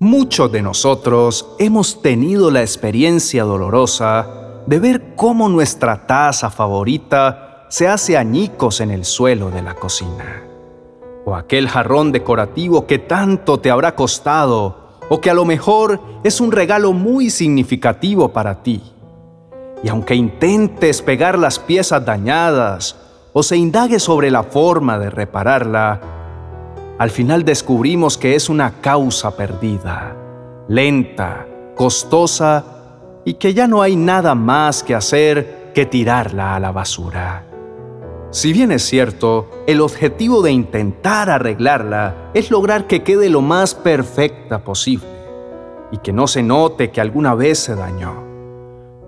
Muchos de nosotros hemos tenido la experiencia dolorosa de ver cómo nuestra taza favorita se hace añicos en el suelo de la cocina. O aquel jarrón decorativo que tanto te habrá costado o que a lo mejor es un regalo muy significativo para ti. Y aunque intentes pegar las piezas dañadas o se indague sobre la forma de repararla, al final descubrimos que es una causa perdida, lenta, costosa y que ya no hay nada más que hacer que tirarla a la basura. Si bien es cierto, el objetivo de intentar arreglarla es lograr que quede lo más perfecta posible y que no se note que alguna vez se dañó.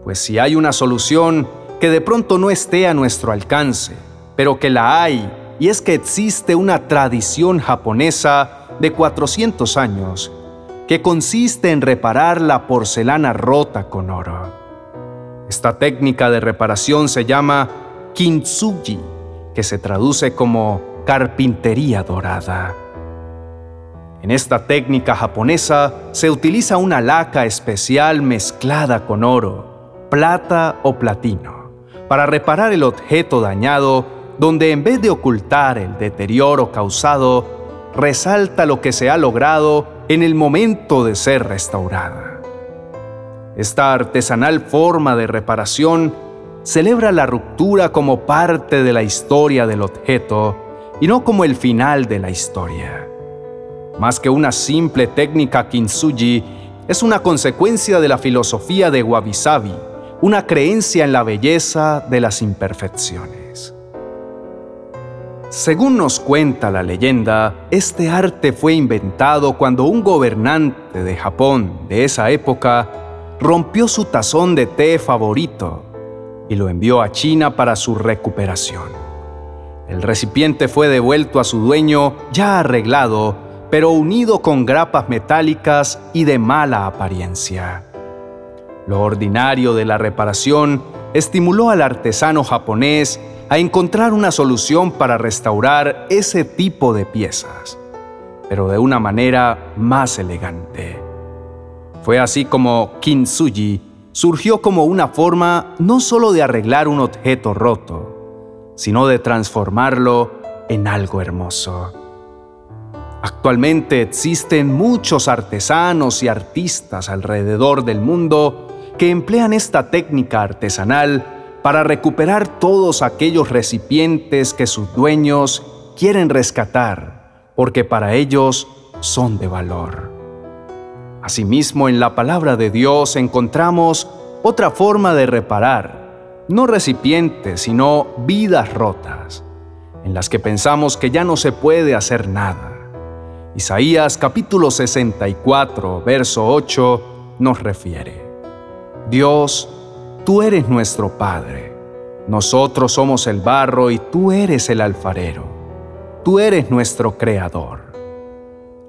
Pues si hay una solución que de pronto no esté a nuestro alcance, pero que la hay, y es que existe una tradición japonesa de 400 años que consiste en reparar la porcelana rota con oro. Esta técnica de reparación se llama kintsugi, que se traduce como carpintería dorada. En esta técnica japonesa se utiliza una laca especial mezclada con oro, plata o platino, para reparar el objeto dañado donde en vez de ocultar el deterioro causado, resalta lo que se ha logrado en el momento de ser restaurada. Esta artesanal forma de reparación celebra la ruptura como parte de la historia del objeto y no como el final de la historia. Más que una simple técnica kintsugi, es una consecuencia de la filosofía de Wabi Sabi, una creencia en la belleza de las imperfecciones. Según nos cuenta la leyenda, este arte fue inventado cuando un gobernante de Japón de esa época rompió su tazón de té favorito y lo envió a China para su recuperación. El recipiente fue devuelto a su dueño ya arreglado, pero unido con grapas metálicas y de mala apariencia. Lo ordinario de la reparación estimuló al artesano japonés a encontrar una solución para restaurar ese tipo de piezas, pero de una manera más elegante. Fue así como kintsugi surgió como una forma no solo de arreglar un objeto roto, sino de transformarlo en algo hermoso. Actualmente existen muchos artesanos y artistas alrededor del mundo que emplean esta técnica artesanal para recuperar todos aquellos recipientes que sus dueños quieren rescatar, porque para ellos son de valor. Asimismo, en la palabra de Dios encontramos otra forma de reparar, no recipientes, sino vidas rotas, en las que pensamos que ya no se puede hacer nada. Isaías capítulo 64, verso 8 nos refiere, Dios, tú eres nuestro Padre, nosotros somos el barro y tú eres el alfarero, tú eres nuestro Creador.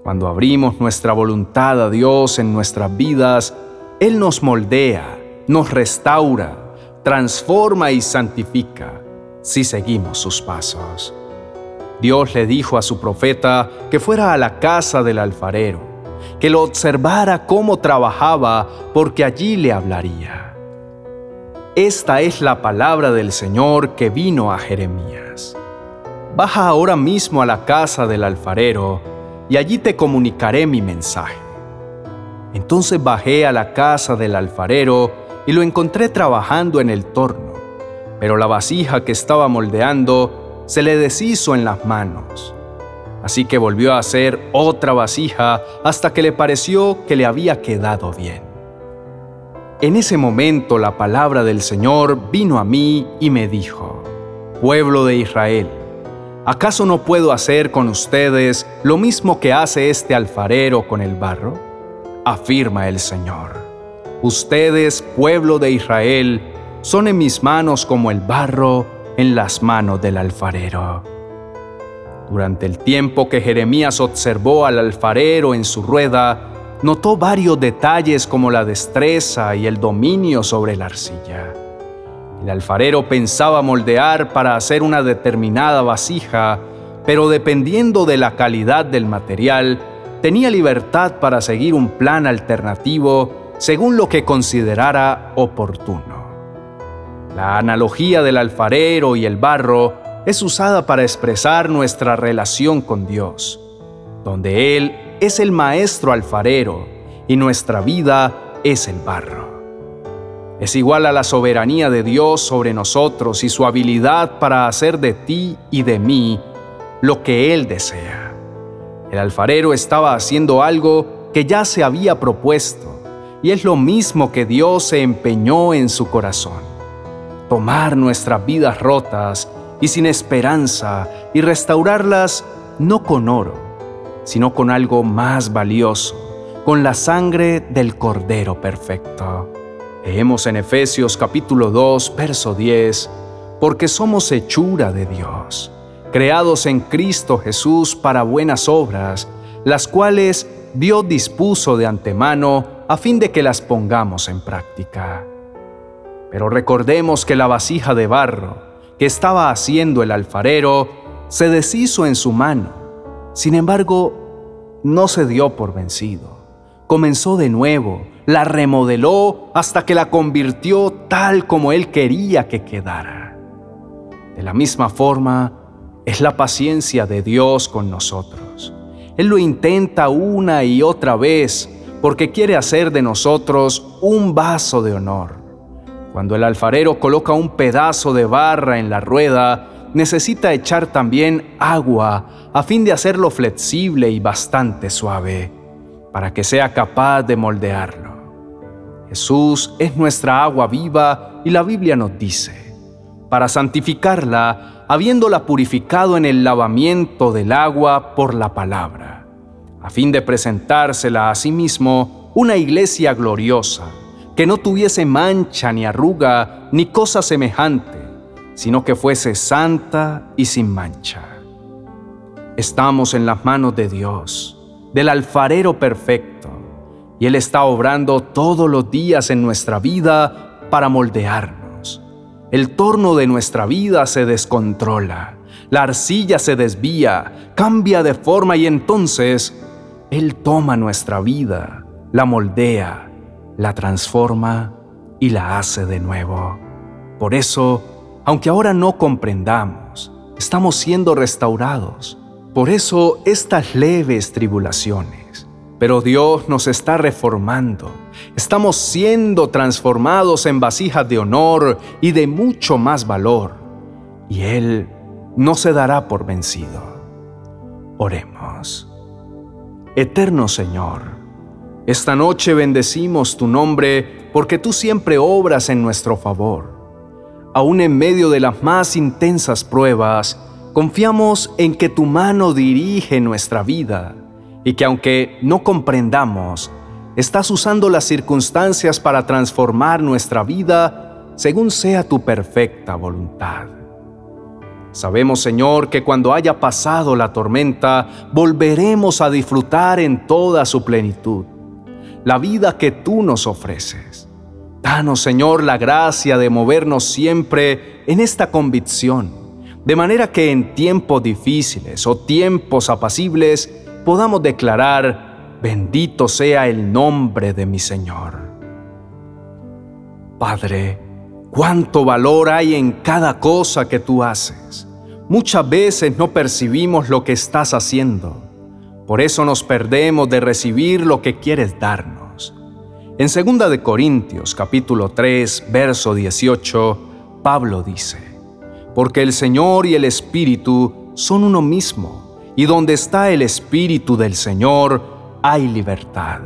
Cuando abrimos nuestra voluntad a Dios en nuestras vidas, Él nos moldea, nos restaura, transforma y santifica si seguimos sus pasos. Dios le dijo a su profeta que fuera a la casa del alfarero, que lo observara cómo trabajaba, porque allí le hablaría. Esta es la palabra del Señor que vino a Jeremías. Baja ahora mismo a la casa del alfarero, y allí te comunicaré mi mensaje. Entonces bajé a la casa del alfarero y lo encontré trabajando en el torno, pero la vasija que estaba moldeando se le deshizo en las manos. Así que volvió a hacer otra vasija hasta que le pareció que le había quedado bien. En ese momento la palabra del Señor vino a mí y me dijo, Pueblo de Israel, ¿Acaso no puedo hacer con ustedes lo mismo que hace este alfarero con el barro? Afirma el Señor. Ustedes, pueblo de Israel, son en mis manos como el barro en las manos del alfarero. Durante el tiempo que Jeremías observó al alfarero en su rueda, notó varios detalles como la destreza y el dominio sobre la arcilla. El alfarero pensaba moldear para hacer una determinada vasija, pero dependiendo de la calidad del material, tenía libertad para seguir un plan alternativo según lo que considerara oportuno. La analogía del alfarero y el barro es usada para expresar nuestra relación con Dios, donde Él es el maestro alfarero y nuestra vida es el barro. Es igual a la soberanía de Dios sobre nosotros y su habilidad para hacer de ti y de mí lo que Él desea. El alfarero estaba haciendo algo que ya se había propuesto y es lo mismo que Dios se empeñó en su corazón. Tomar nuestras vidas rotas y sin esperanza y restaurarlas no con oro, sino con algo más valioso, con la sangre del Cordero Perfecto. Leemos en Efesios capítulo 2, verso 10, porque somos hechura de Dios, creados en Cristo Jesús para buenas obras, las cuales Dios dispuso de antemano a fin de que las pongamos en práctica. Pero recordemos que la vasija de barro que estaba haciendo el alfarero se deshizo en su mano. Sin embargo, no se dio por vencido. Comenzó de nuevo la remodeló hasta que la convirtió tal como Él quería que quedara. De la misma forma, es la paciencia de Dios con nosotros. Él lo intenta una y otra vez porque quiere hacer de nosotros un vaso de honor. Cuando el alfarero coloca un pedazo de barra en la rueda, necesita echar también agua a fin de hacerlo flexible y bastante suave, para que sea capaz de moldearlo. Jesús es nuestra agua viva y la Biblia nos dice, para santificarla, habiéndola purificado en el lavamiento del agua por la palabra, a fin de presentársela a sí mismo una iglesia gloriosa, que no tuviese mancha ni arruga ni cosa semejante, sino que fuese santa y sin mancha. Estamos en las manos de Dios, del alfarero perfecto, y Él está obrando todos los días en nuestra vida para moldearnos. El torno de nuestra vida se descontrola, la arcilla se desvía, cambia de forma y entonces Él toma nuestra vida, la moldea, la transforma y la hace de nuevo. Por eso, aunque ahora no comprendamos, estamos siendo restaurados. Por eso estas leves tribulaciones pero Dios nos está reformando. Estamos siendo transformados en vasijas de honor y de mucho más valor. Y Él no se dará por vencido. Oremos. Eterno Señor, esta noche bendecimos tu nombre porque tú siempre obras en nuestro favor. Aún en medio de las más intensas pruebas, confiamos en que tu mano dirige nuestra vida y que aunque no comprendamos, estás usando las circunstancias para transformar nuestra vida según sea tu perfecta voluntad. Sabemos, Señor, que cuando haya pasado la tormenta, volveremos a disfrutar en toda su plenitud la vida que tú nos ofreces. Danos, Señor, la gracia de movernos siempre en esta convicción, de manera que en tiempos difíciles o tiempos apacibles podamos declarar, bendito sea el nombre de mi Señor. Padre, cuánto valor hay en cada cosa que tú haces. Muchas veces no percibimos lo que estás haciendo. Por eso nos perdemos de recibir lo que quieres darnos. En 2 de Corintios capítulo 3, verso 18, Pablo dice: Porque el Señor y el Espíritu son uno mismo y donde está el Espíritu del Señor, hay libertad.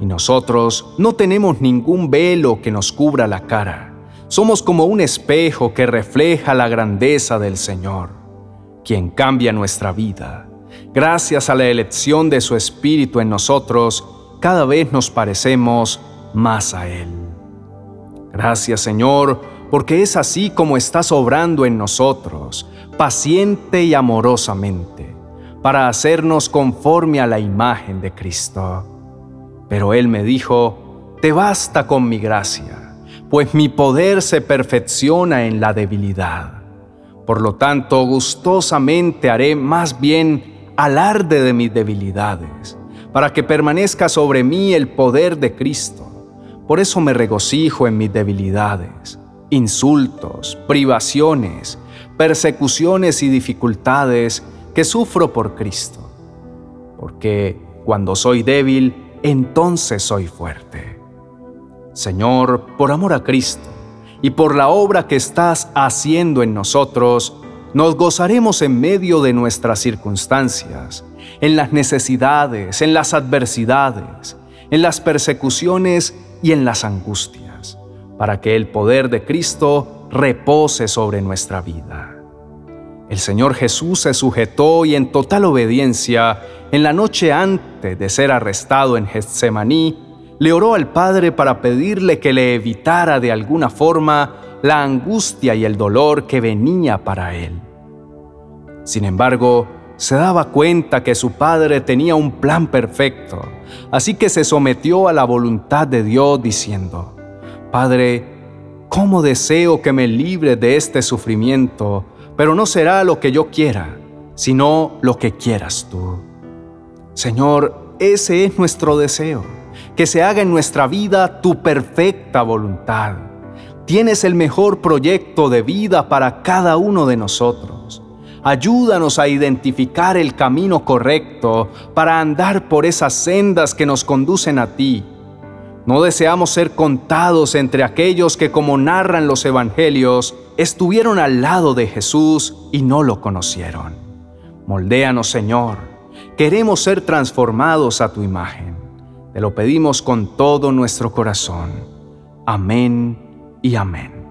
Y nosotros no tenemos ningún velo que nos cubra la cara. Somos como un espejo que refleja la grandeza del Señor, quien cambia nuestra vida. Gracias a la elección de su Espíritu en nosotros, cada vez nos parecemos más a Él. Gracias Señor, porque es así como estás obrando en nosotros, paciente y amorosamente para hacernos conforme a la imagen de Cristo. Pero Él me dijo, te basta con mi gracia, pues mi poder se perfecciona en la debilidad. Por lo tanto, gustosamente haré más bien alarde de mis debilidades, para que permanezca sobre mí el poder de Cristo. Por eso me regocijo en mis debilidades, insultos, privaciones, persecuciones y dificultades que sufro por Cristo. Porque cuando soy débil, entonces soy fuerte. Señor, por amor a Cristo y por la obra que estás haciendo en nosotros, nos gozaremos en medio de nuestras circunstancias, en las necesidades, en las adversidades, en las persecuciones y en las angustias, para que el poder de Cristo repose sobre nuestra vida. El Señor Jesús se sujetó y en total obediencia, en la noche antes de ser arrestado en Getsemaní, le oró al Padre para pedirle que le evitara de alguna forma la angustia y el dolor que venía para él. Sin embargo, se daba cuenta que su padre tenía un plan perfecto, así que se sometió a la voluntad de Dios diciendo, Padre, ¿cómo deseo que me libre de este sufrimiento? Pero no será lo que yo quiera, sino lo que quieras tú. Señor, ese es nuestro deseo que se haga en nuestra vida tu perfecta voluntad. Tienes el mejor proyecto de vida para cada uno de nosotros. Ayúdanos a identificar el camino correcto para andar por esas sendas que nos conducen a ti. No deseamos ser contados entre aquellos que, como narran los evangelios, estuvieron al lado de Jesús y no lo conocieron. Moldéanos, Señor. Queremos ser transformados a tu imagen. Te lo pedimos con todo nuestro corazón. Amén y amén.